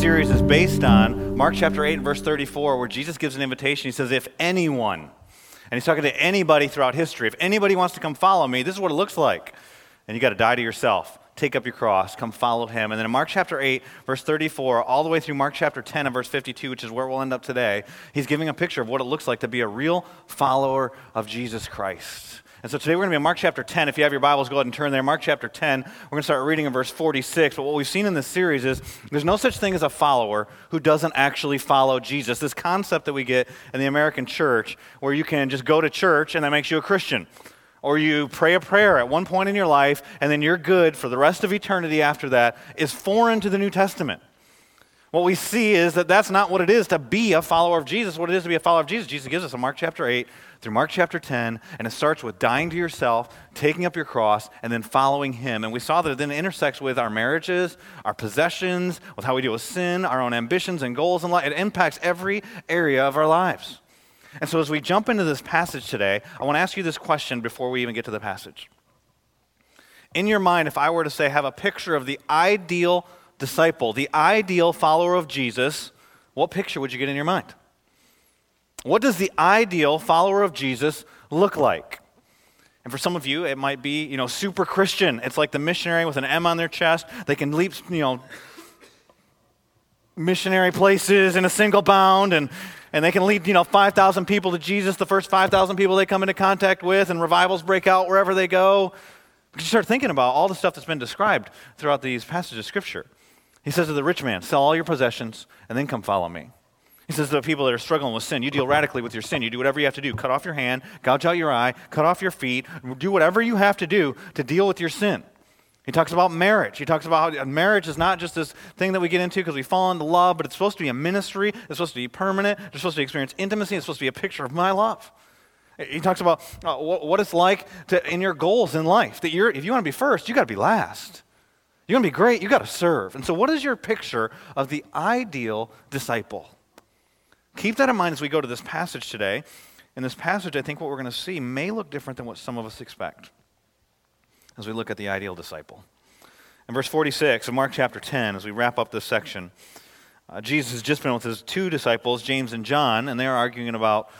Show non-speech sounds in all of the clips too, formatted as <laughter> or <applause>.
series is based on Mark chapter 8 and verse 34, where Jesus gives an invitation. He says, If anyone, and he's talking to anybody throughout history, if anybody wants to come follow me, this is what it looks like. And you got to die to yourself. Take up your cross, come follow him. And then in Mark chapter 8, verse 34, all the way through Mark chapter 10 and verse 52, which is where we'll end up today, he's giving a picture of what it looks like to be a real follower of Jesus Christ. And so today we're going to be in Mark chapter 10. If you have your Bibles, go ahead and turn there. Mark chapter 10. We're going to start reading in verse 46. But what we've seen in this series is there's no such thing as a follower who doesn't actually follow Jesus. This concept that we get in the American church where you can just go to church and that makes you a Christian. Or you pray a prayer at one point in your life and then you're good for the rest of eternity after that is foreign to the New Testament. What we see is that that's not what it is to be a follower of Jesus. What it is to be a follower of Jesus, Jesus gives us in Mark chapter 8 through Mark chapter 10, and it starts with dying to yourself, taking up your cross, and then following Him. And we saw that it then intersects with our marriages, our possessions, with how we deal with sin, our own ambitions and goals in life. It impacts every area of our lives. And so as we jump into this passage today, I want to ask you this question before we even get to the passage. In your mind, if I were to say, have a picture of the ideal disciple, the ideal follower of Jesus, what picture would you get in your mind? What does the ideal follower of Jesus look like? And for some of you, it might be, you know, super Christian. It's like the missionary with an M on their chest. They can leap, you know, missionary places in a single bound and and they can lead, you know, 5,000 people to Jesus, the first 5,000 people they come into contact with, and revivals break out wherever they go. You start thinking about all the stuff that's been described throughout these passages of Scripture. He says to the rich man, Sell all your possessions and then come follow me. He says to the people that are struggling with sin, you deal radically with your sin. You do whatever you have to do. Cut off your hand, gouge out your eye, cut off your feet, do whatever you have to do to deal with your sin. He talks about marriage. He talks about how marriage is not just this thing that we get into because we fall into love, but it's supposed to be a ministry. It's supposed to be permanent. It's supposed to experience intimacy. It's supposed to be a picture of my love. He talks about uh, what, what, it's like to, in your goals in life. That you're, if you want to be first, you got to be last. You want to be great, you got to serve. And so, what is your picture of the ideal disciple? Keep that in mind as we go to this passage today. In this passage, I think what we're going to see may look different than what some of us expect as we look at the ideal disciple. In verse 46 of Mark chapter 10, as we wrap up this section, uh, Jesus has just been with his two disciples, James and John, and they're arguing about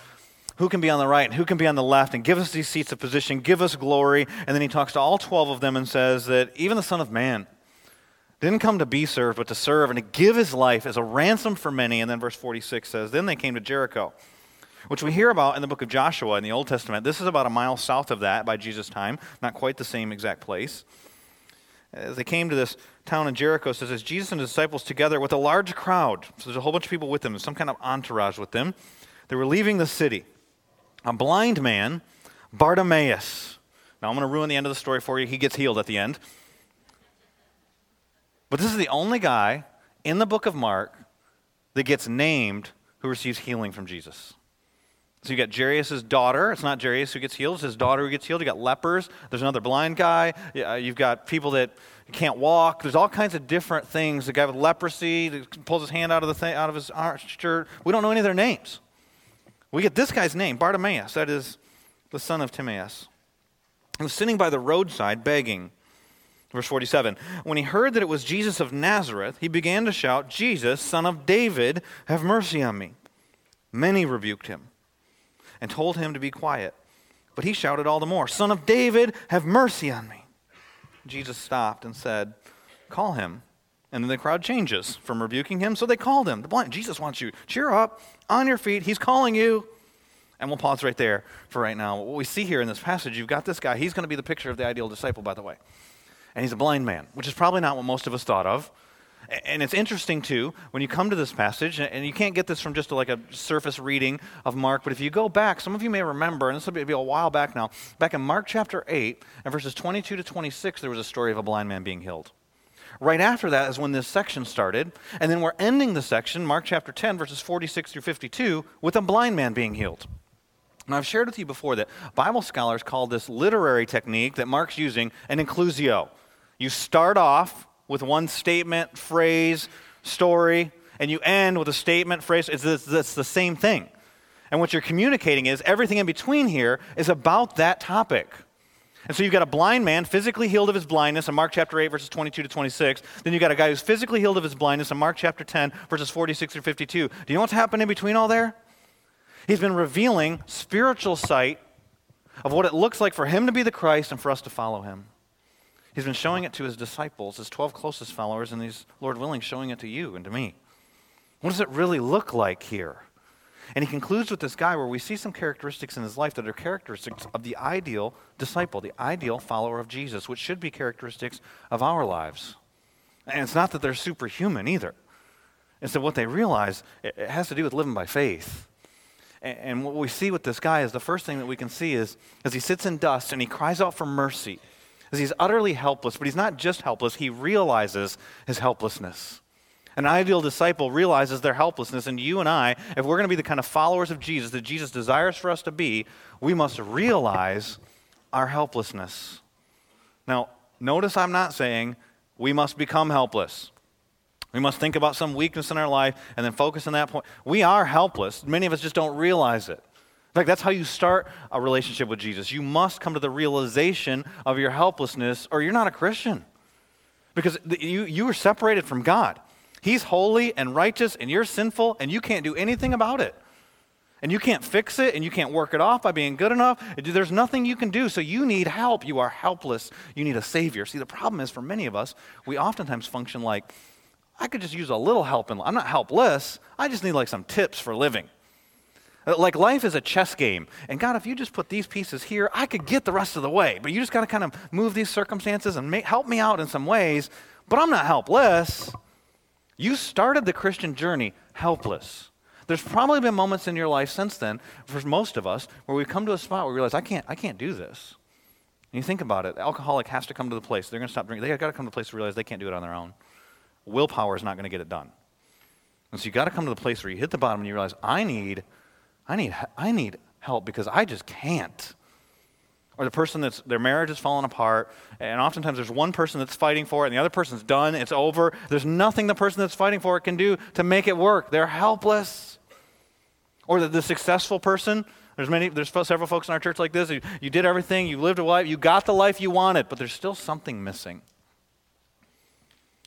who can be on the right and who can be on the left and give us these seats of position, give us glory. And then he talks to all 12 of them and says that even the Son of Man didn't come to be served, but to serve and to give his life as a ransom for many. And then verse 46 says, Then they came to Jericho, which we hear about in the book of Joshua in the Old Testament. This is about a mile south of that by Jesus' time, not quite the same exact place. As they came to this town in Jericho, says, as Jesus and his disciples together with a large crowd, so there's a whole bunch of people with them, some kind of entourage with them, they were leaving the city. A blind man, Bartimaeus. Now I'm going to ruin the end of the story for you. He gets healed at the end. But this is the only guy in the book of Mark that gets named who receives healing from Jesus. So you got Jairus' daughter. It's not Jairus who gets healed, it's his daughter who gets healed. You got lepers. There's another blind guy. You've got people that can't walk. There's all kinds of different things. The guy with leprosy pulls his hand out of the thing, out of his shirt. We don't know any of their names. We get this guy's name, Bartimaeus. That is the son of Timaeus. He was sitting by the roadside begging. Verse 47 When he heard that it was Jesus of Nazareth, he began to shout, Jesus, son of David, have mercy on me. Many rebuked him and told him to be quiet. But he shouted all the more, Son of David, have mercy on me. Jesus stopped and said, Call him. And then the crowd changes from rebuking him, so they called him. The blind, Jesus wants you. Cheer up, on your feet. He's calling you. And we'll pause right there for right now. What we see here in this passage, you've got this guy. He's going to be the picture of the ideal disciple, by the way and he's a blind man, which is probably not what most of us thought of. And it's interesting, too, when you come to this passage, and you can't get this from just like a surface reading of Mark, but if you go back, some of you may remember, and this will be a while back now, back in Mark chapter 8, and verses 22 to 26, there was a story of a blind man being healed. Right after that is when this section started, and then we're ending the section, Mark chapter 10, verses 46 through 52, with a blind man being healed. Now, I've shared with you before that Bible scholars call this literary technique that Mark's using an inclusio. You start off with one statement, phrase, story, and you end with a statement, phrase. It's, it's, it's the same thing. And what you're communicating is everything in between here is about that topic. And so you've got a blind man physically healed of his blindness in Mark chapter 8, verses 22 to 26. Then you've got a guy who's physically healed of his blindness in Mark chapter 10, verses 46 through 52. Do you know what's happened in between all there? He's been revealing spiritual sight of what it looks like for him to be the Christ and for us to follow him. He's been showing it to his disciples, his 12 closest followers, and he's, Lord willing, showing it to you and to me. What does it really look like here? And he concludes with this guy where we see some characteristics in his life that are characteristics of the ideal disciple, the ideal follower of Jesus, which should be characteristics of our lives. And it's not that they're superhuman either. It's that what they realize, it has to do with living by faith. And what we see with this guy is the first thing that we can see is as he sits in dust and he cries out for mercy, as he's utterly helpless, but he's not just helpless, he realizes his helplessness. An ideal disciple realizes their helplessness, and you and I, if we're going to be the kind of followers of Jesus that Jesus desires for us to be, we must realize our helplessness. Now, notice I'm not saying we must become helpless. We must think about some weakness in our life and then focus on that point. We are helpless. Many of us just don't realize it. Fact, that's how you start a relationship with Jesus. You must come to the realization of your helplessness, or you're not a Christian. Because you, you are separated from God. He's holy and righteous, and you're sinful, and you can't do anything about it. And you can't fix it, and you can't work it off by being good enough. There's nothing you can do, so you need help. You are helpless. You need a Savior. See, the problem is for many of us, we oftentimes function like, I could just use a little help. In, I'm not helpless. I just need like some tips for living. Uh, like life is a chess game. And God, if you just put these pieces here, I could get the rest of the way. But you just got to kind of move these circumstances and help me out in some ways. But I'm not helpless. You started the Christian journey helpless. There's probably been moments in your life since then, for most of us, where we've come to a spot where we realize, I can't, I can't do this. And you think about it, the alcoholic has to come to the place. They're going to stop drinking. They've got to come to the place to realize they can't do it on their own. Willpower is not going to get it done. And so you've got to come to the place where you hit the bottom and you realize, I need, I need, I need help because I just can't. Or the person that's their marriage is falling apart and oftentimes there's one person that's fighting for it and the other person's done it's over. There's nothing the person that's fighting for it can do to make it work. They're helpless. Or the, the successful person there's many there's several folks in our church like this. You, you did everything you lived a life you got the life you wanted but there's still something missing.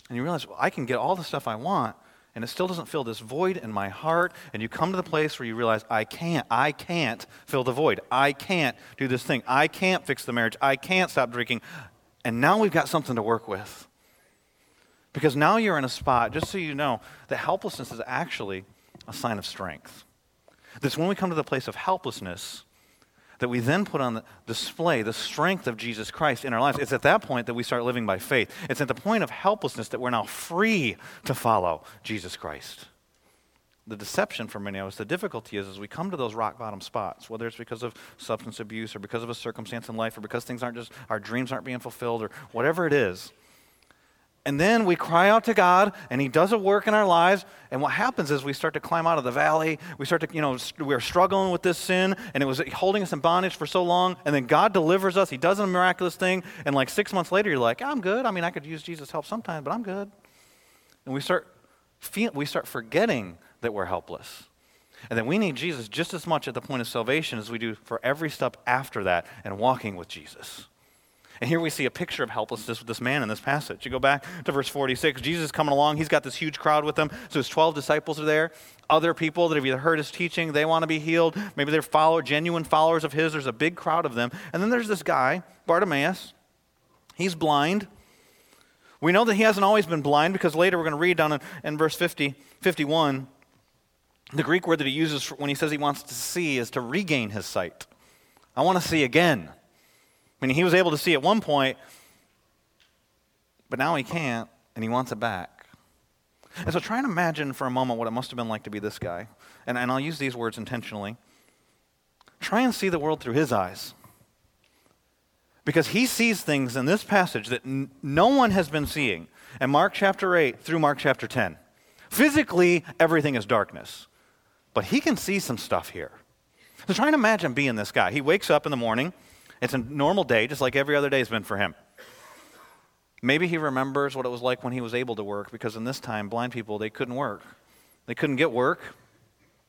And you realize well, i can get all the stuff i want and it still doesn't fill this void in my heart, and you come to the place where you realize, I can't, I can't fill the void. I can't do this thing. I can't fix the marriage. I can't stop drinking. And now we've got something to work with. Because now you're in a spot, just so you know, that helplessness is actually a sign of strength. That's when we come to the place of helplessness that we then put on display the strength of Jesus Christ in our lives. It's at that point that we start living by faith. It's at the point of helplessness that we're now free to follow Jesus Christ. The deception for many of us, the difficulty is as we come to those rock bottom spots, whether it's because of substance abuse or because of a circumstance in life or because things aren't just, our dreams aren't being fulfilled or whatever it is, and then we cry out to God, and He does a work in our lives. And what happens is we start to climb out of the valley. We start to, you know, we're struggling with this sin, and it was holding us in bondage for so long. And then God delivers us. He does a miraculous thing. And like six months later, you're like, I'm good. I mean, I could use Jesus' help sometimes, but I'm good. And we start, feel, we start forgetting that we're helpless. And that we need Jesus just as much at the point of salvation as we do for every step after that and walking with Jesus. And here we see a picture of helplessness with this man in this passage. You go back to verse 46. Jesus is coming along. He's got this huge crowd with him. So his 12 disciples are there. Other people that have either heard his teaching, they want to be healed. Maybe they're follow, genuine followers of his. There's a big crowd of them. And then there's this guy, Bartimaeus. He's blind. We know that he hasn't always been blind because later we're going to read down in, in verse 50, 51. The Greek word that he uses when he says he wants to see is to regain his sight. I want to see again. I mean, he was able to see at one point, but now he can't, and he wants it back. And so try and imagine for a moment what it must have been like to be this guy. And, and I'll use these words intentionally. Try and see the world through his eyes. Because he sees things in this passage that n- no one has been seeing in Mark chapter 8 through Mark chapter 10. Physically, everything is darkness. But he can see some stuff here. So try and imagine being this guy. He wakes up in the morning it's a normal day, just like every other day has been for him. Maybe he remembers what it was like when he was able to work, because in this time, blind people, they couldn't work. They couldn't get work.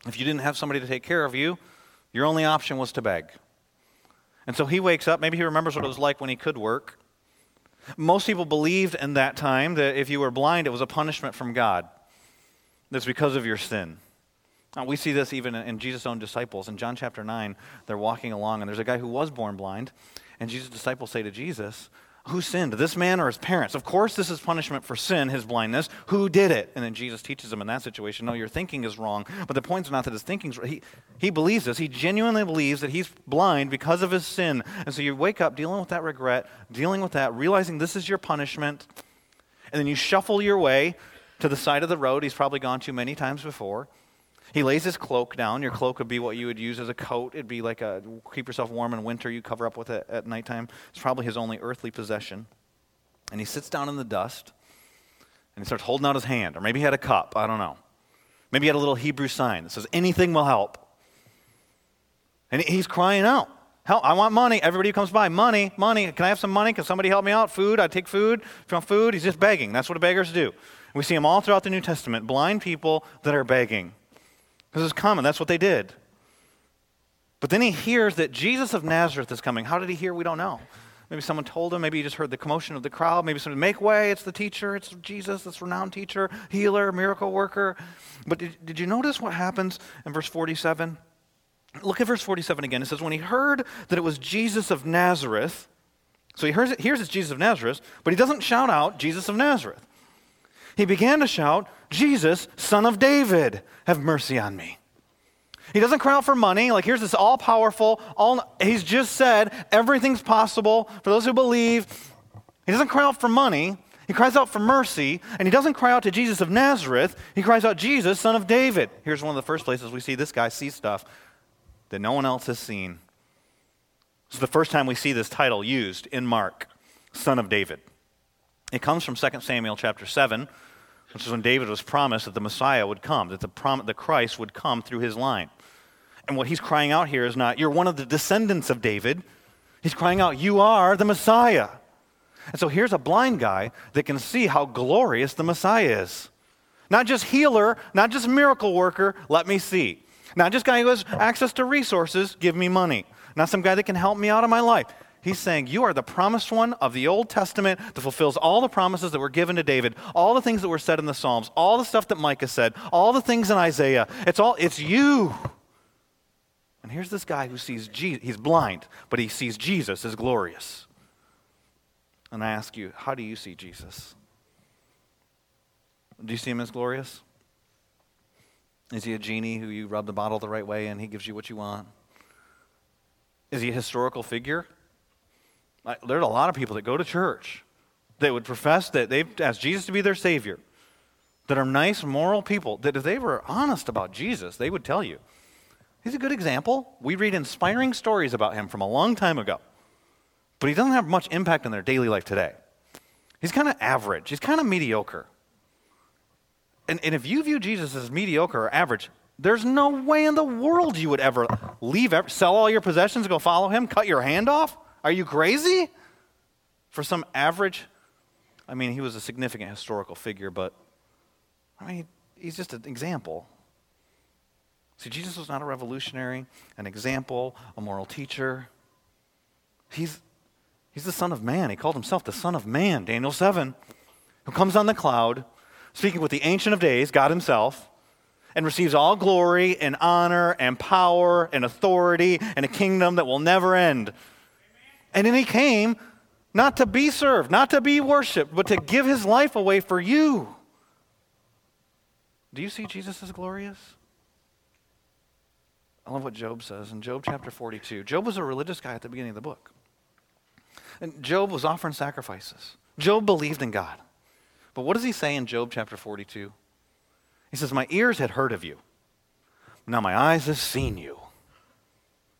If you didn't have somebody to take care of you, your only option was to beg. And so he wakes up. Maybe he remembers what it was like when he could work. Most people believed in that time that if you were blind, it was a punishment from God. That's because of your sin. Now, we see this even in Jesus' own disciples. In John chapter 9, they're walking along, and there's a guy who was born blind. And Jesus' disciples say to Jesus, who sinned, this man or his parents? Of course, this is punishment for sin, his blindness. Who did it? And then Jesus teaches him in that situation, no, your thinking is wrong. But the point's not that his thinking's wrong. He, he believes this. He genuinely believes that he's blind because of his sin. And so you wake up dealing with that regret, dealing with that, realizing this is your punishment. And then you shuffle your way to the side of the road he's probably gone to many times before. He lays his cloak down. Your cloak would be what you would use as a coat. It'd be like a keep yourself warm in winter. You cover up with it at nighttime. It's probably his only earthly possession. And he sits down in the dust and he starts holding out his hand. Or maybe he had a cup. I don't know. Maybe he had a little Hebrew sign that says, anything will help. And he's crying out. Help, I want money. Everybody who comes by, money, money. Can I have some money? Can somebody help me out? Food, I take food. If you want food, he's just begging. That's what beggars do. We see him all throughout the New Testament blind people that are begging. Because it's common, that's what they did. But then he hears that Jesus of Nazareth is coming. How did he hear? We don't know. Maybe someone told him. Maybe he just heard the commotion of the crowd. Maybe someone, make way, it's the teacher, it's Jesus, this renowned teacher, healer, miracle worker. But did, did you notice what happens in verse 47? Look at verse 47 again. It says, When he heard that it was Jesus of Nazareth, so he hears, it, hears it's Jesus of Nazareth, but he doesn't shout out, Jesus of Nazareth. He began to shout, Jesus, son of David, have mercy on me. He doesn't cry out for money. Like, here's this all powerful, all, he's just said everything's possible for those who believe. He doesn't cry out for money. He cries out for mercy, and he doesn't cry out to Jesus of Nazareth. He cries out, Jesus, son of David. Here's one of the first places we see this guy see stuff that no one else has seen. This is the first time we see this title used in Mark, son of David. It comes from 2 Samuel chapter 7, which is when David was promised that the Messiah would come, that the, prom- the Christ would come through his line. And what he's crying out here is not, you're one of the descendants of David. He's crying out, you are the Messiah. And so here's a blind guy that can see how glorious the Messiah is. Not just healer, not just miracle worker, let me see. Not just guy who has access to resources, give me money. Not some guy that can help me out of my life. He's saying, You are the promised one of the Old Testament that fulfills all the promises that were given to David, all the things that were said in the Psalms, all the stuff that Micah said, all the things in Isaiah. It's all, it's you. And here's this guy who sees Jesus. He's blind, but he sees Jesus as glorious. And I ask you, how do you see Jesus? Do you see him as glorious? Is he a genie who you rub the bottle the right way and he gives you what you want? Is he a historical figure? There's a lot of people that go to church that would profess that they've asked Jesus to be their Savior, that are nice, moral people, that if they were honest about Jesus, they would tell you. He's a good example. We read inspiring stories about him from a long time ago, but he doesn't have much impact on their daily life today. He's kind of average, he's kind of mediocre. And, and if you view Jesus as mediocre or average, there's no way in the world you would ever leave, sell all your possessions, go follow him, cut your hand off. Are you crazy? For some average, I mean, he was a significant historical figure, but I mean, he's just an example. See, Jesus was not a revolutionary, an example, a moral teacher. He's, he's the Son of Man. He called himself the Son of Man, Daniel 7, who comes on the cloud, speaking with the Ancient of Days, God Himself, and receives all glory and honor and power and authority and a kingdom that will never end. And then he came not to be served, not to be worshiped, but to give his life away for you. Do you see Jesus as glorious? I love what Job says in Job chapter 42. Job was a religious guy at the beginning of the book. And Job was offering sacrifices. Job believed in God. But what does he say in Job chapter 42? He says, My ears had heard of you. Now my eyes have seen you.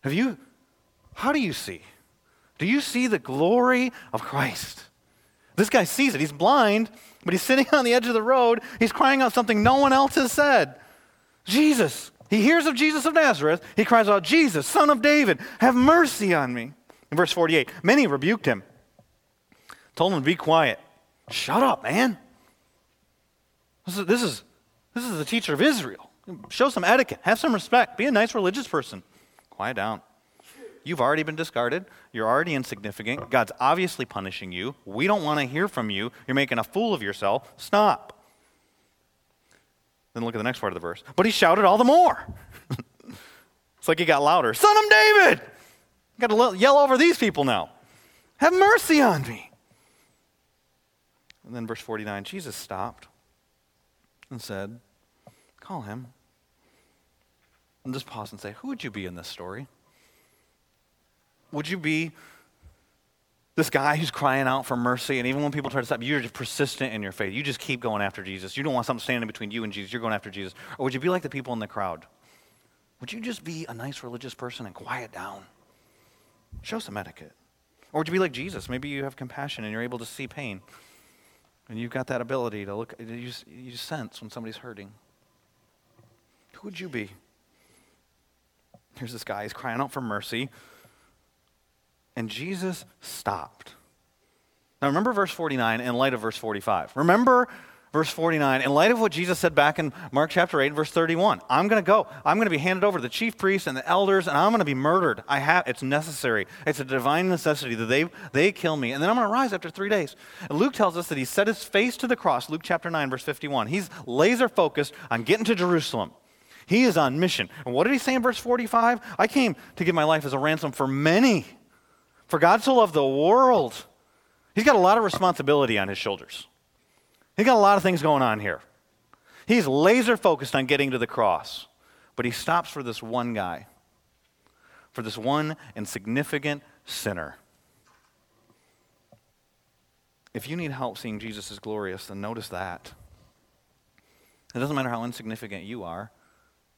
Have you, how do you see? Do you see the glory of Christ? This guy sees it. He's blind, but he's sitting on the edge of the road. He's crying out something no one else has said Jesus. He hears of Jesus of Nazareth. He cries out, Jesus, son of David, have mercy on me. In verse 48, many rebuked him, told him to be quiet. Shut up, man. This is, this is, this is the teacher of Israel. Show some etiquette, have some respect, be a nice religious person. Quiet down. You've already been discarded. You're already insignificant. God's obviously punishing you. We don't want to hear from you. You're making a fool of yourself. Stop. Then look at the next part of the verse. But he shouted all the more. <laughs> it's like he got louder. Son of David! Got to yell over these people now. Have mercy on me. And then verse 49 Jesus stopped and said, Call him. And just pause and say, Who would you be in this story? Would you be this guy who's crying out for mercy, and even when people try to stop you, you're just persistent in your faith. You just keep going after Jesus. You don't want something standing between you and Jesus. You're going after Jesus. Or would you be like the people in the crowd? Would you just be a nice religious person and quiet down? Show some etiquette. Or would you be like Jesus? Maybe you have compassion and you're able to see pain. And you've got that ability to look, you, you sense when somebody's hurting. Who would you be? Here's this guy, he's crying out for mercy. And Jesus stopped. Now remember verse 49 in light of verse 45. Remember verse 49 in light of what Jesus said back in Mark chapter 8 verse 31. I'm going to go. I'm going to be handed over to the chief priests and the elders and I'm going to be murdered. I have it's necessary. It's a divine necessity that they they kill me and then I'm going to rise after 3 days. And Luke tells us that he set his face to the cross, Luke chapter 9 verse 51. He's laser focused on getting to Jerusalem. He is on mission. And what did he say in verse 45? I came to give my life as a ransom for many. For God so loved the world. He's got a lot of responsibility on his shoulders. He's got a lot of things going on here. He's laser focused on getting to the cross, but he stops for this one guy, for this one insignificant sinner. If you need help seeing Jesus as glorious, then notice that. It doesn't matter how insignificant you are,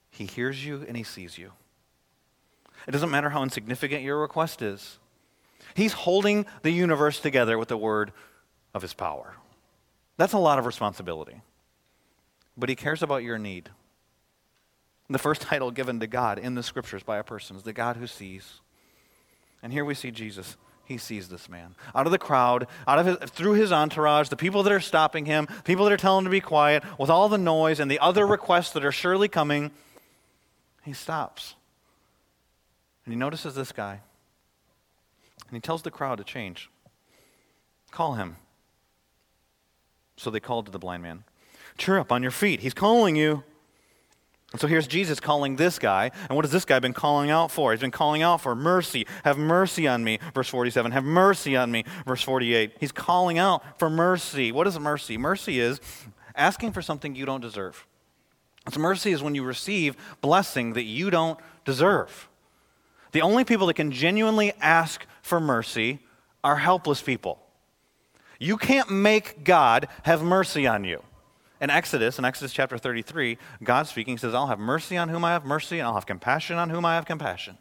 he hears you and he sees you. It doesn't matter how insignificant your request is. He's holding the universe together with the word of his power. That's a lot of responsibility. But he cares about your need. The first <laughs> title given to God in the scriptures by a person is the God who sees. And here we see Jesus. He sees this man. Out of the crowd, out of his, through his entourage, the people that are stopping him, people that are telling him to be quiet, with all the noise and the other requests that are surely coming, he stops. And he notices this guy. And he tells the crowd to change. Call him. So they called to the blind man. Cheer up on your feet. He's calling you. And so here's Jesus calling this guy. And what has this guy been calling out for? He's been calling out for mercy. Have mercy on me. Verse 47. Have mercy on me. Verse 48. He's calling out for mercy. What is mercy? Mercy is asking for something you don't deserve. So mercy is when you receive blessing that you don't deserve. The only people that can genuinely ask for mercy are helpless people. You can't make God have mercy on you. In Exodus, in Exodus chapter 33, God speaking says, I'll have mercy on whom I have mercy, and I'll have compassion on whom I have compassion.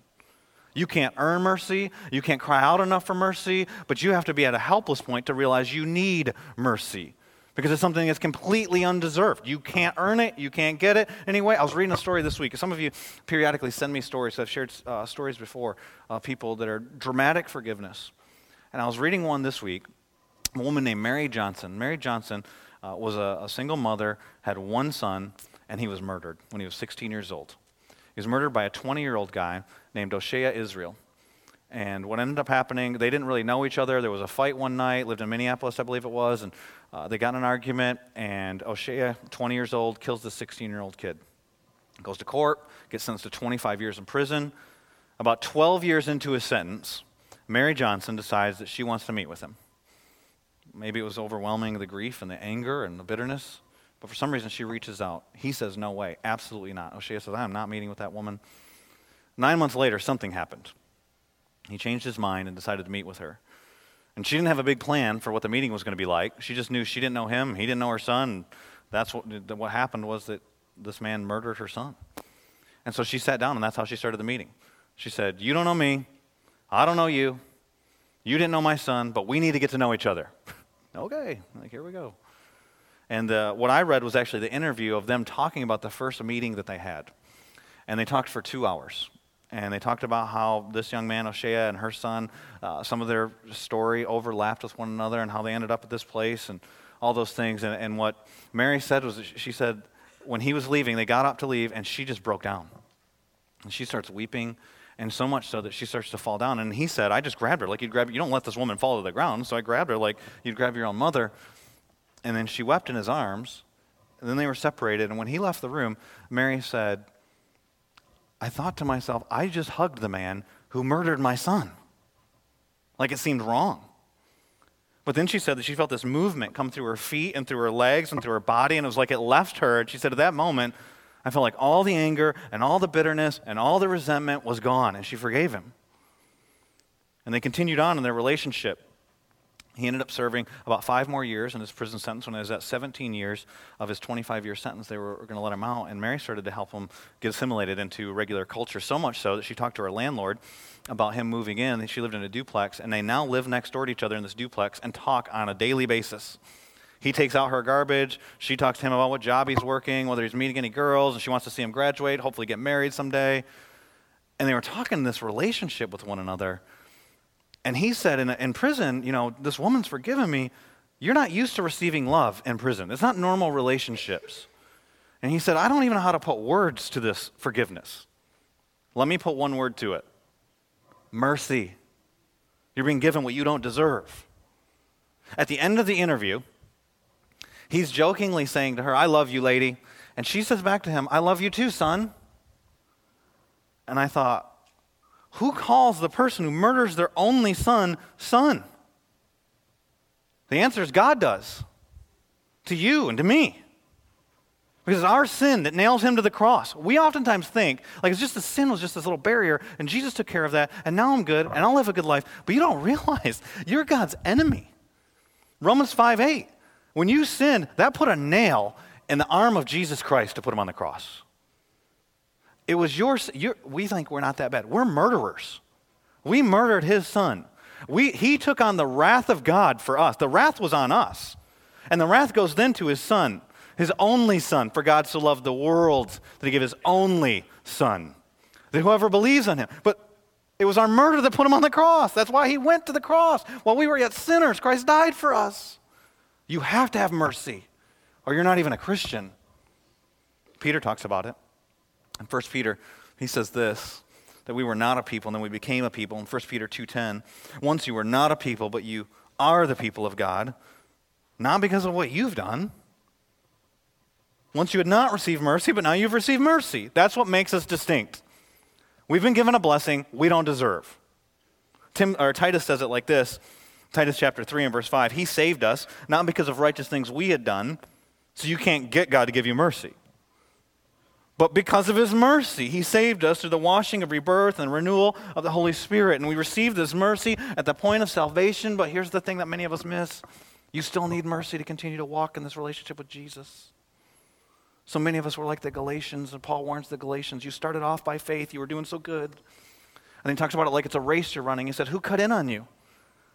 You can't earn mercy. You can't cry out enough for mercy, but you have to be at a helpless point to realize you need mercy because it's something that's completely undeserved. You can't earn it, you can't get it. Anyway, I was reading a story this week. Some of you periodically send me stories. So I've shared uh, stories before of people that are dramatic forgiveness. And I was reading one this week, a woman named Mary Johnson. Mary Johnson uh, was a, a single mother, had one son, and he was murdered when he was 16 years old. He was murdered by a 20 year old guy named O'Shea Israel. And what ended up happening, they didn't really know each other. There was a fight one night, lived in Minneapolis, I believe it was, and uh, they got in an argument, and O'Shea, 20 years old, kills the 16 year old kid. Goes to court, gets sentenced to 25 years in prison. About 12 years into his sentence, Mary Johnson decides that she wants to meet with him. Maybe it was overwhelming the grief and the anger and the bitterness, but for some reason she reaches out. He says, No way, absolutely not. O'Shea says, I am not meeting with that woman. Nine months later, something happened. He changed his mind and decided to meet with her. And she didn't have a big plan for what the meeting was going to be like. She just knew she didn't know him, he didn't know her son. That's what, what happened was that this man murdered her son. And so she sat down, and that's how she started the meeting. She said, You don't know me. I don't know you. You didn't know my son, but we need to get to know each other. <laughs> okay, like here we go. And uh, what I read was actually the interview of them talking about the first meeting that they had. And they talked for two hours and they talked about how this young man, O'Shea, and her son, uh, some of their story overlapped with one another and how they ended up at this place and all those things. And, and what Mary said was, she said, when he was leaving, they got up to leave, and she just broke down. And she starts weeping, And so much so that she starts to fall down. And he said, I just grabbed her. Like you'd grab, you don't let this woman fall to the ground. So I grabbed her like you'd grab your own mother. And then she wept in his arms. And then they were separated. And when he left the room, Mary said, I thought to myself, I just hugged the man who murdered my son. Like it seemed wrong. But then she said that she felt this movement come through her feet and through her legs and through her body, and it was like it left her. And she said, At that moment, I felt like all the anger and all the bitterness and all the resentment was gone, and she forgave him. And they continued on in their relationship. He ended up serving about five more years in his prison sentence. When he was at 17 years of his 25 year sentence, they were going to let him out. And Mary started to help him get assimilated into regular culture, so much so that she talked to her landlord about him moving in. She lived in a duplex, and they now live next door to each other in this duplex and talk on a daily basis. He takes out her garbage. She talks to him about what job he's working, whether he's meeting any girls, and she wants to see him graduate, hopefully get married someday. And they were talking this relationship with one another. And he said in, in prison, you know, this woman's forgiven me. You're not used to receiving love in prison. It's not normal relationships. And he said, I don't even know how to put words to this forgiveness. Let me put one word to it mercy. You're being given what you don't deserve. At the end of the interview, he's jokingly saying to her, I love you, lady. And she says back to him, I love you too, son. And I thought, who calls the person who murders their only son, son? The answer is God does. To you and to me. Because it's our sin that nails him to the cross. We oftentimes think, like, it's just the sin was just this little barrier, and Jesus took care of that, and now I'm good, and I'll live a good life. But you don't <laughs> realize you're God's enemy. Romans 5 8. When you sin, that put a nail in the arm of Jesus Christ to put him on the cross. It was your, your, we think we're not that bad. We're murderers. We murdered his son. We, he took on the wrath of God for us. The wrath was on us. And the wrath goes then to his son, his only son. For God so loved the world that he gave his only son. That whoever believes on him. But it was our murder that put him on the cross. That's why he went to the cross. While we were yet sinners, Christ died for us. You have to have mercy, or you're not even a Christian. Peter talks about it. In 1 Peter, he says this that we were not a people and then we became a people. In 1 Peter 2:10 once you were not a people but you are the people of God not because of what you've done. Once you had not received mercy but now you've received mercy. That's what makes us distinct. We've been given a blessing we don't deserve. Tim or Titus says it like this Titus chapter 3 and verse 5 he saved us not because of righteous things we had done so you can't get God to give you mercy but because of his mercy, he saved us through the washing of rebirth and renewal of the Holy Spirit. And we received this mercy at the point of salvation. But here's the thing that many of us miss you still need mercy to continue to walk in this relationship with Jesus. So many of us were like the Galatians, and Paul warns the Galatians. You started off by faith, you were doing so good. And he talks about it like it's a race you're running. He said, Who cut in on you?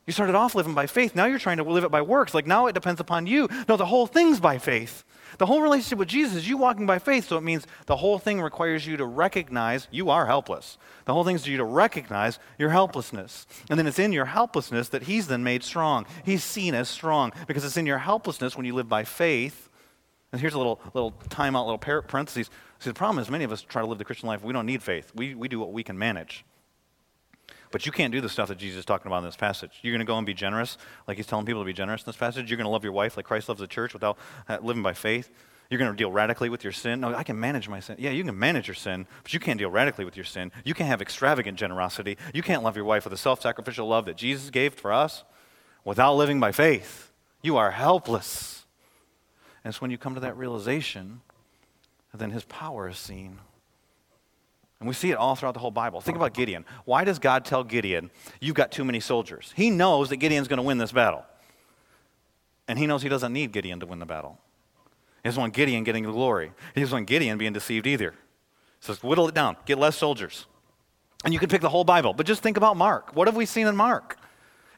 You started off living by faith. Now you're trying to live it by works. Like now it depends upon you. No, the whole thing's by faith. The whole relationship with Jesus is you walking by faith, so it means the whole thing requires you to recognize you are helpless. The whole thing is you to recognize your helplessness. And then it's in your helplessness that He's then made strong. He's seen as strong because it's in your helplessness when you live by faith. And here's a little, little timeout, little parentheses. See, the problem is many of us try to live the Christian life. We don't need faith, we, we do what we can manage. But you can't do the stuff that Jesus is talking about in this passage. You're going to go and be generous, like he's telling people to be generous in this passage. You're going to love your wife like Christ loves the church without uh, living by faith. You're going to deal radically with your sin. No, I can manage my sin. Yeah, you can manage your sin, but you can't deal radically with your sin. You can't have extravagant generosity. You can't love your wife with the self sacrificial love that Jesus gave for us without living by faith. You are helpless. And it's when you come to that realization that then his power is seen. And we see it all throughout the whole Bible. Think about Gideon. Why does God tell Gideon, You've got too many soldiers? He knows that Gideon's going to win this battle. And he knows he doesn't need Gideon to win the battle. He doesn't want Gideon getting the glory. He doesn't want Gideon being deceived either. He says, Whittle it down, get less soldiers. And you can pick the whole Bible. But just think about Mark. What have we seen in Mark?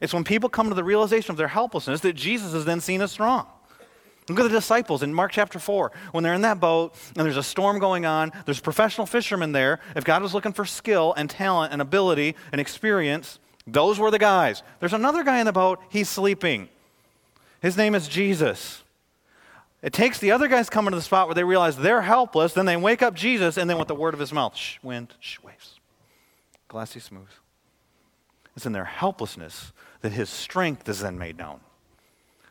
It's when people come to the realization of their helplessness that Jesus is then seen as strong. Look at the disciples in Mark chapter 4. When they're in that boat and there's a storm going on, there's professional fishermen there. If God was looking for skill and talent and ability and experience, those were the guys. There's another guy in the boat, he's sleeping. His name is Jesus. It takes the other guys coming to the spot where they realize they're helpless, then they wake up Jesus, and then with the word of his mouth, shh, wind, shh, waves. glassy smooth. It's in their helplessness that his strength is then made known.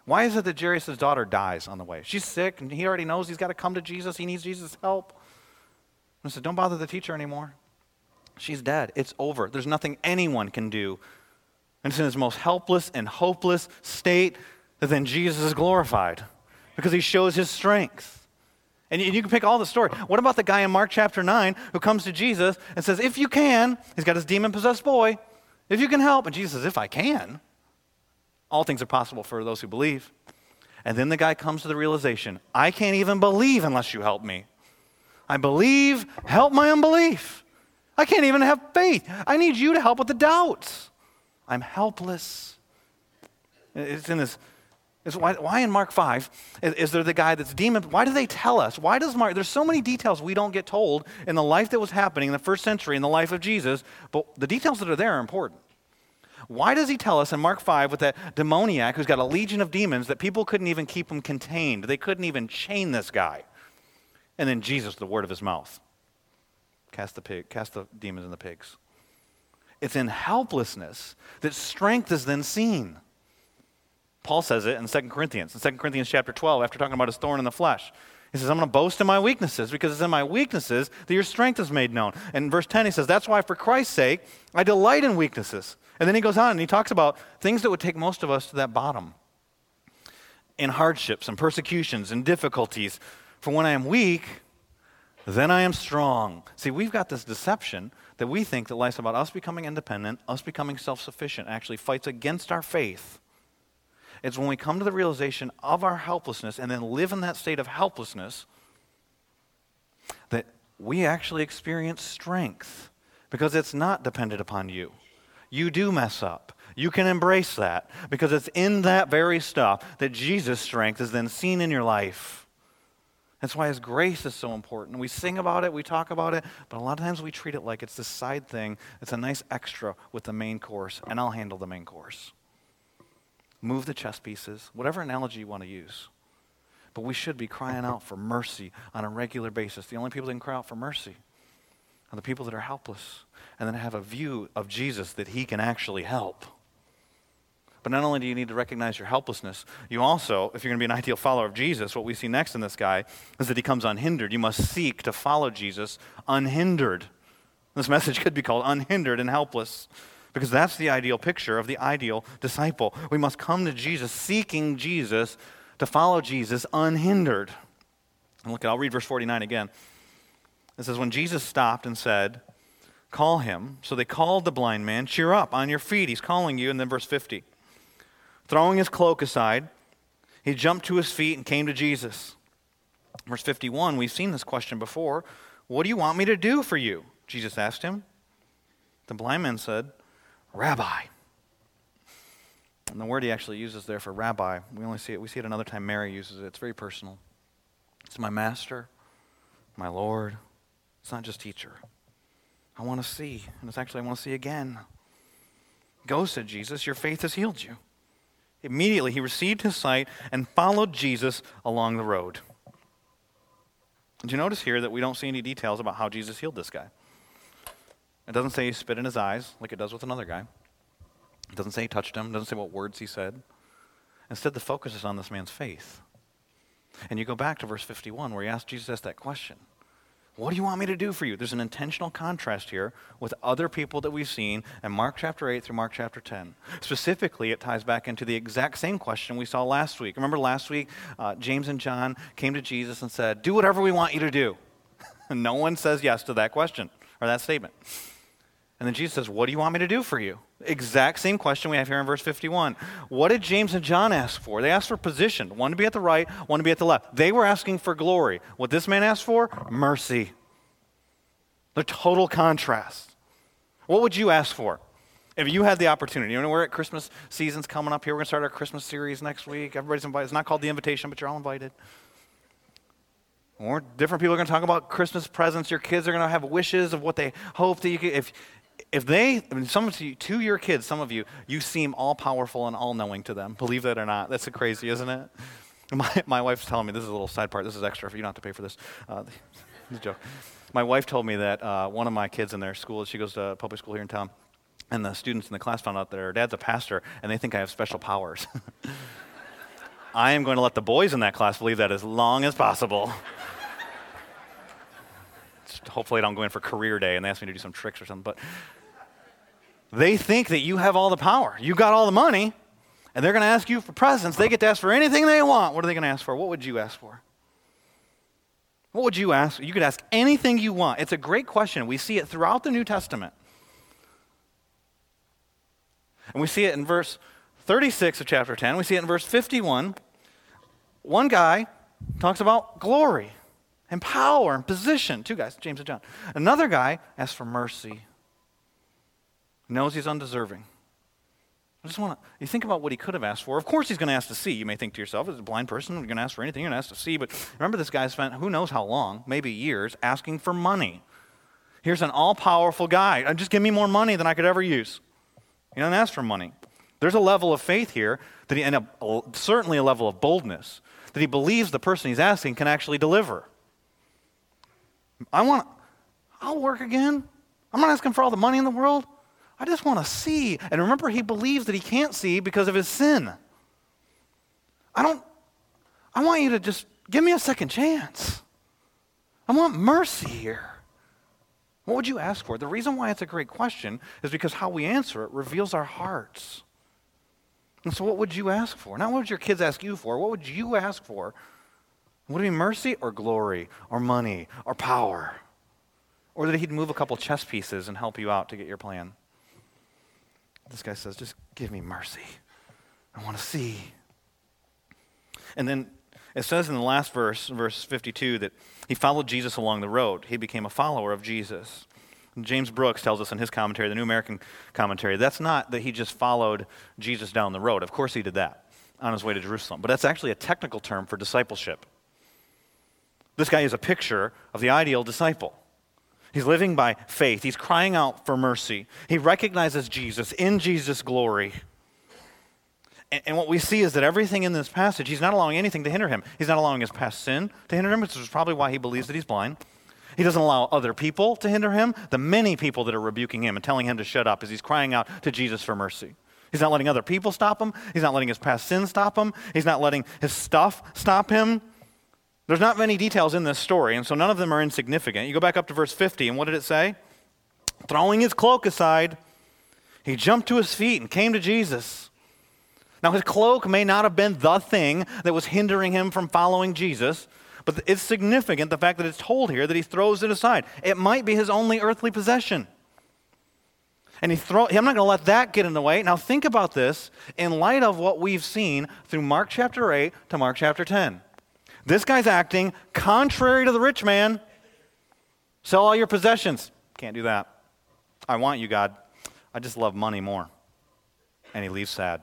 Why is it that Jairus' daughter dies on the way? She's sick, and he already knows he's got to come to Jesus. He needs Jesus' help. And said, Don't bother the teacher anymore. She's dead. It's over. There's nothing anyone can do. And it's in his most helpless and hopeless state that then Jesus is glorified because he shows his strength. And you, can pick all the story. What about the guy in Mark chapter 9 who comes to Jesus and says, If you can, he's got his demon possessed boy, if you can help. And Jesus says, If I can. All things are possible for those who believe. And then the guy comes to the realization I can't even believe unless you help me. I believe, help my unbelief. I can't even have faith. I need you to help with the doubts. I'm helpless. It's in this is why, why in Mark 5 is, is, there the guy that's demon? Why do they tell us? Why does Mark, there's so many details we don't get told in the life that was happening in the first century in the life of Jesus, but the details that are there are important. Why does he tell us in Mark 5 with that demoniac who's got a legion of demons that people couldn't even keep him contained? They couldn't even chain this guy. And then Jesus, the word of his mouth, cast the, pig, cast the demons in the pigs. It's in helplessness that strength is then seen. Paul says it in 2 Corinthians. In 2 Corinthians chapter 12, after talking about his thorn in the flesh, he says, I'm going to boast in my weaknesses because it's in my weaknesses that your strength is made known. And in verse 10, he says, That's why, for Christ's sake, I delight in weaknesses. And then he goes on and he talks about things that would take most of us to that bottom in hardships and persecutions and difficulties. For when I am weak, then I am strong. See, we've got this deception that we think that life's about us becoming independent, us becoming self sufficient, actually fights against our faith it's when we come to the realization of our helplessness and then live in that state of helplessness that we actually experience strength because it's not dependent upon you. You do mess up. You can embrace that because it's in that very stuff that Jesus' strength is then seen in your life. That's why His grace is so important. We sing about it, we talk about it, but a lot of times we treat it like it's this side thing. It's a nice extra with the main course, and I'll handle the main course move the chess pieces, whatever analogy you want to use. But we should be crying out for mercy on a regular basis. The only people that can cry out for mercy are the people that are helpless and then have a view of Jesus that he can actually help. But not only do you need to recognize your helplessness, you also, if you're going to be an ideal follower of Jesus, what we see next in this guy is that he comes unhindered. You must seek to follow Jesus unhindered. This message could be called unhindered and helpless because that's the ideal picture of the ideal disciple. We must come to Jesus seeking Jesus to follow Jesus unhindered. And look, I'll read verse 49 again. It says, When Jesus stopped and said, Call him. So they called the blind man, Cheer up, on your feet. He's calling you. And then verse 50. Throwing his cloak aside, he jumped to his feet and came to Jesus. Verse 51, we've seen this question before. What do you want me to do for you? Jesus asked him. The blind man said, Rabbi. And the word he actually uses there for rabbi, we only see it, we see it another time Mary uses it. It's very personal. It's my master, my Lord. It's not just teacher. I want to see, and it's actually I want to see again. Go, said Jesus, your faith has healed you. Immediately he received his sight and followed Jesus along the road. Did you notice here that we don't see any details about how Jesus healed this guy? It doesn't say he spit in his eyes like it does with another guy. It doesn't say he touched him. It doesn't say what words he said. Instead, the focus is on this man's faith. And you go back to verse 51 where he asked Jesus that question What do you want me to do for you? There's an intentional contrast here with other people that we've seen in Mark chapter 8 through Mark chapter 10. Specifically, it ties back into the exact same question we saw last week. Remember last week, uh, James and John came to Jesus and said, Do whatever we want you to do. <laughs> No one says yes to that question or that statement. And then Jesus says, What do you want me to do for you? Exact same question we have here in verse 51. What did James and John ask for? They asked for position, one to be at the right, one to be at the left. They were asking for glory. What this man asked for? Mercy. The total contrast. What would you ask for? If you had the opportunity, you know, we're at Christmas season's coming up here. We're going to start our Christmas series next week. Everybody's invited. It's not called the invitation, but you're all invited. More different people are going to talk about Christmas presents. Your kids are going to have wishes of what they hope that you could. If if they, I mean, some of you, to your kids, some of you, you seem all powerful and all knowing to them. Believe that or not. That's crazy, isn't it? <laughs> My, my wife's telling me, this is a little side part, this is extra, you don't have to pay for this. Uh, <laughs> It's a joke. My wife told me that uh, one of my kids in their school, she goes to public school here in town, and the students in the class found out that her dad's a pastor, and they think I have special powers. <laughs> I am going to let the boys in that class believe that as long as possible. Hopefully, I don't go in for career day and they ask me to do some tricks or something. But they think that you have all the power. You got all the money, and they're going to ask you for presents. They get to ask for anything they want. What are they going to ask for? What would you ask for? What would you ask? You could ask anything you want. It's a great question. We see it throughout the New Testament. And we see it in verse 36 of chapter 10. We see it in verse 51. One guy talks about glory and power and position. Two guys, James and John. Another guy asks for mercy, knows he's undeserving. I just want to, you think about what he could have asked for. Of course, he's going to ask to see. You may think to yourself, as a blind person, you're going to ask for anything, you're going to ask to see. But remember, this guy spent who knows how long, maybe years, asking for money. Here's an all powerful guy. Uh, just give me more money than I could ever use. He doesn't ask for money. There's a level of faith here, that he, and a, certainly a level of boldness, that he believes the person he's asking can actually deliver. I want, I'll work again. I'm not asking for all the money in the world. I just want to see. And remember, he believes that he can't see because of his sin. I don't, I want you to just give me a second chance. I want mercy here. What would you ask for? The reason why it's a great question is because how we answer it reveals our hearts. And so, what would you ask for? Not what would your kids ask you for. What would you ask for? Would it be mercy or glory or money or power? Or that he'd move a couple chess pieces and help you out to get your plan? This guy says, just give me mercy. I want to see. And then it says in the last verse, verse 52, that he followed Jesus along the road. He became a follower of Jesus. James Brooks tells us in his commentary, the New American Commentary, that's not that he just followed Jesus down the road. Of course he did that on his way to Jerusalem, but that's actually a technical term for discipleship. This guy is a picture of the ideal disciple. He's living by faith. He's crying out for mercy. He recognizes Jesus in Jesus' glory. And, and, what we see is that everything in this passage, he's not allowing anything to hinder him. He's not allowing his past sin to hinder him, which is probably why he believes that he's blind. He doesn't allow other people to hinder him, the many people that are rebuking him and telling him to shut up as he's crying out to Jesus for mercy. He's not letting other people stop him. He's not letting his past sin stop him. He's not letting his stuff stop him. There's not many details in this story, and so none of them are insignificant. You go back up to verse 50, and what did it say? Throwing his cloak aside, he jumped to his feet and came to Jesus. Now, his cloak may not have been the thing that was hindering him from following Jesus, but it's significant the fact that it's told here that he throws it aside. It might be his only earthly possession. And he throw, I'm not going to let that get in the way. Now, think about this in light of what we've seen through Mark chapter 8 to Mark chapter 10. This guy's acting contrary to the rich man. Sell all your possessions. Can't do that. I want you, God. I just love money more. And he leaves sad.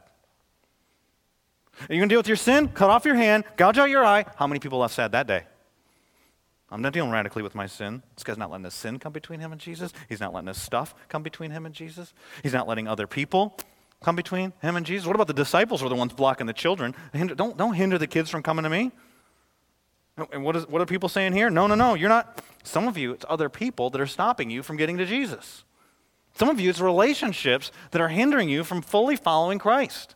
Are you going to deal with your sin? Cut off your hand, gouge out your eye. How many people left sad that day? I'm not dealing radically with my sin. This guy's not letting his sin come between him and Jesus. He's not letting his stuff come between him and Jesus. He's not letting other people come between him and Jesus. What about the disciples who are the ones blocking the children? Don't, don't hinder the kids from coming to me. And what, is, what are people saying here? No, no, no. You're not. Some of you, it's other people that are stopping you from getting to Jesus. Some of you, it's relationships that are hindering you from fully following Christ.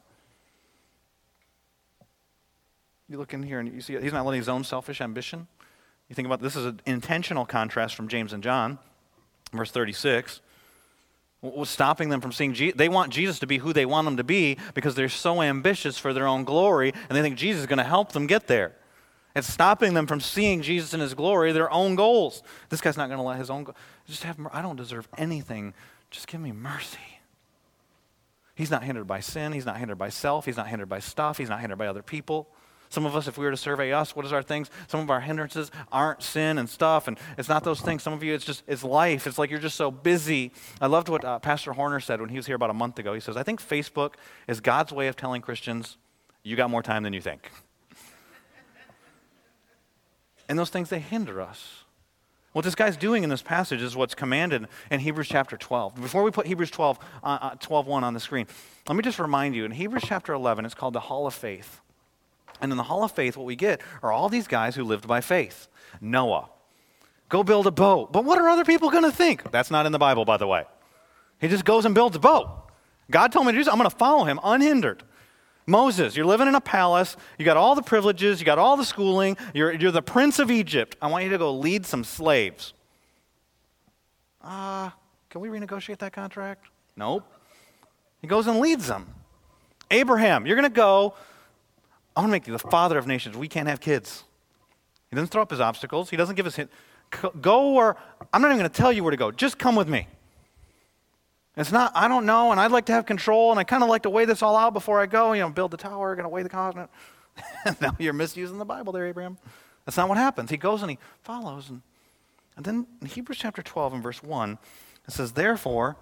You look in here and you see he's not letting his own selfish ambition. You think about this is an intentional contrast from James and John, verse 36. What was stopping them from seeing Jesus? They want Jesus to be who they want him to be because they're so ambitious for their own glory and they think Jesus is going to help them get there. It's stopping them from seeing Jesus in his glory, their own goals. This guy's not going to let his own. Just have, I don't deserve anything. Just give me mercy. He's not hindered by sin. He's not hindered by self. He's not hindered by stuff. He's not hindered by other people. Some of us, if we were to survey us, what is our things? Some of our hindrances aren't sin and stuff, and it's not those things. Some of you, it's just it's life. It's like you're just so busy. I loved what uh, Pastor Horner said when he was here about a month ago. He says, "I think Facebook is God's way of telling Christians, you got more time than you think." And those things they hinder us. What this guy's doing in this passage is what's commanded in Hebrews chapter 12. Before we put Hebrews 12, uh, uh, 12 1 on the screen, let me just remind you in Hebrews chapter 11, it's called the Hall of Faith. And in the Hall of Faith, what we get are all these guys who lived by faith Noah, Go build a boat. But what are other people going to think? That's not in the Bible, by the way. He just goes and builds a boat. God told me to do this. I'm going to follow him unhindered. Moses, you're living in a palace. You got all the privileges. You got all the schooling. You're, you're the prince of Egypt. I want you to go lead some slaves. Ah, uh, can we renegotiate that contract? Nope. He goes and leads them. Abraham, you're going to go. I'm going to make you the father of nations. We can't have kids. He doesn't throw up his obstacles. He doesn't give us hint. Go or I'm not even going to tell you where to go. Just come with me. It's not, I don't know, and I'd like to have control, and I kind of like to weigh this all out before I go, you know, build the tower, going to weigh the continent. <laughs> now you're misusing the Bible there, Abraham. That's not what happens. He goes and he follows. And, and then in Hebrews chapter 12 and verse 1, it says, Therefore,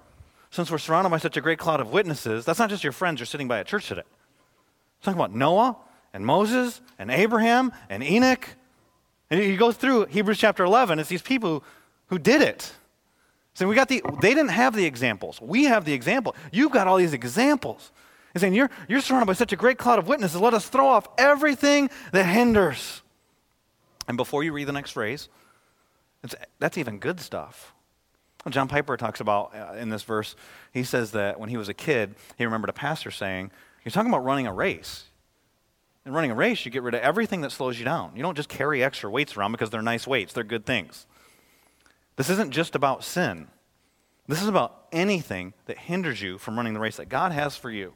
since we're surrounded by such a great cloud of witnesses, that's not just your friends you're sitting by at church today. It's talking about Noah and Moses and Abraham and Enoch. And he goes through Hebrews chapter 11, it's these people who, who did it. So we got the, they didn't have the examples. We have the example. You've got all these examples. He's saying, you're, you're surrounded by such a great cloud of witnesses. Let us throw off everything that hinders. And before you read the next phrase, that's even good stuff. John Piper talks about uh, in this verse, he says that when he was a kid, he remembered a pastor saying, You're talking about running a race. In running a race, you get rid of everything that slows you down. You don't just carry extra weights around because they're nice weights, they're good things. This isn't just about sin. This is about anything that hinders you from running the race that God has for you.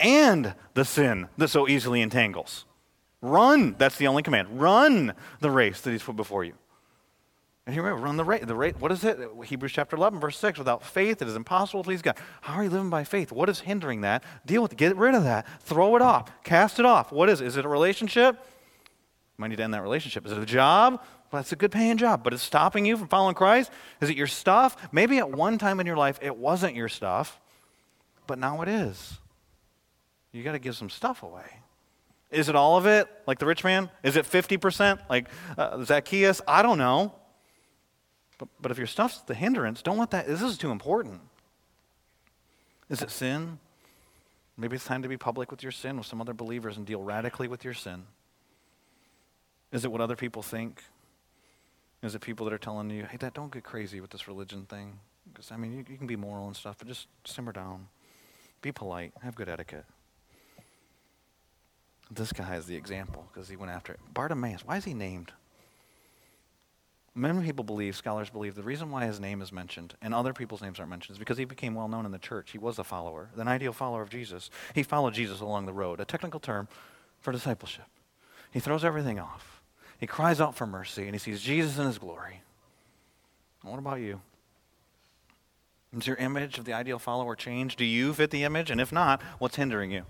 And the sin that so easily entangles. Run. That's the only command. Run the race that He's put before you. And here we run the race. The rate, what is it? Hebrews chapter 11, verse 6. Without faith, it is impossible to please God. How are you living by faith? What is hindering that? Deal with it. Get rid of that. Throw it off. Cast it off. What is it? Is it a relationship? Might need to end that relationship. Is it a job? Well, that's a good paying job, but it's stopping you from following Christ? Is it your stuff? Maybe at one time in your life it wasn't your stuff, but now it is. You got to give some stuff away. Is it all of it, like the rich man? Is it 50%, like uh, Zacchaeus? I don't know. But, but if your stuff's the hindrance, don't let that, this is too important. Is it sin? Maybe it's time to be public with your sin with some other believers and deal radically with your sin. Is it what other people think? Is it people that are telling you, hey, that don't get crazy with this religion thing? Because, I mean, you, you can be moral and stuff, but just simmer down. Be polite. Have good etiquette. This guy is the example because he went after it. Bartimaeus, why is he named? Many people believe, scholars believe, the reason why his name is mentioned and other people's names aren't mentioned is because he became well known in the church. He was a follower, an ideal follower of Jesus. He followed Jesus along the road, a technical term for discipleship. He throws everything off. He cries out for mercy and he sees Jesus in his glory. What about you? Is your image of the ideal follower changed? Do you fit the image? And if not, what's hindering you?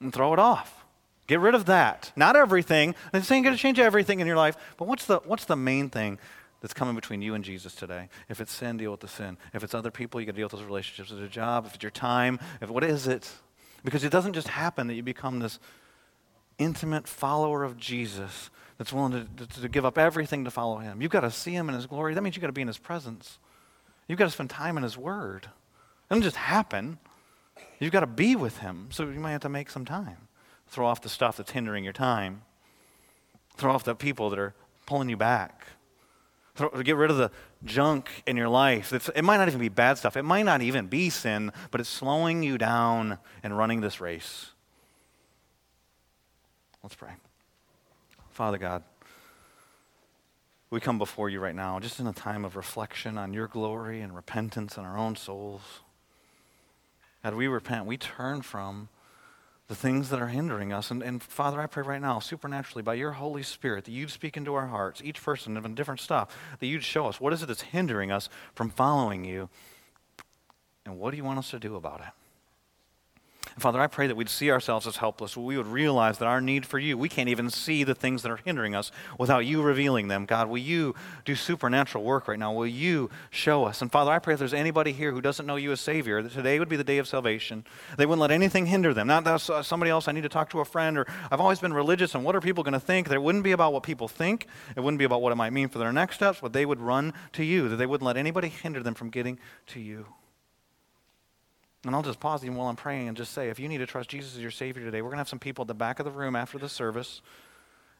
And throw it off. Get rid of that. Not everything. This ain't going to change everything in your life. But what's the, what's the main thing that's coming between you and Jesus today? If it's sin, deal with the sin. If it's other people, you got to deal with those relationships. If it's a job, if it's your time, if what is it? Because it doesn't just happen that you become this intimate follower of Jesus that's willing to, to, to give up everything to follow him. You've got to see him in his glory. That means you've got to be in his presence. You've got to spend time in his word. It doesn't just happen. You've got to be with him. So you might have to make some time. Throw off the stuff that's hindering your time. Throw off the people that are pulling you back. Throw, get rid of the junk in your life. It's, it might not even be bad stuff. It might not even be sin, but it's slowing you down and running this race. Let's pray. Father God, we come before you right now just in a time of reflection on your glory and repentance in our own souls. God, we repent. We turn from the things that are hindering us. And, and Father, I pray right now, supernaturally, by your Holy Spirit, that you'd speak into our hearts, each person of different stuff, that you'd show us what is it that's hindering us from following you, and what do you want us to do about it? Father, I pray that we'd see ourselves as helpless. We would realize that our need for you, we can't even see the things that are hindering us without you revealing them. God, will you do supernatural work right now? Will you show us? And Father, I pray if there's anybody here who doesn't know you as Savior, that today would be the day of salvation. They wouldn't let anything hinder them. Not that somebody else, I need to talk to a friend, or I've always been religious, and what are people going to think? That wouldn't be about what people think. It wouldn't be about what it might mean for their next steps, but they would run to you, that they wouldn't let anybody hinder them from getting to you. And I'll just pause even while I'm praying and just say, if you need to trust Jesus as your Savior today, we're going to have some people at the back of the room after the service.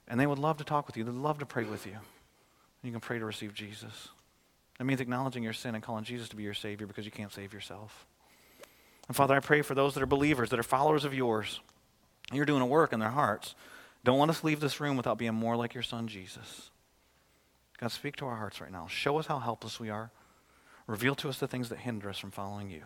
And they would love to talk with you. They'd love to pray with you. You can pray to receive Jesus. That means acknowledging your sin and calling Jesus to be your Savior because you can't save yourself. And Father, I pray for those that are believers, that are followers of yours. You're doing a work in their hearts. Don't let us leave this room without being more like your Son, Jesus. God, speak to our hearts right now. Show us how helpless we are. Reveal to us the things that hinder us from following you.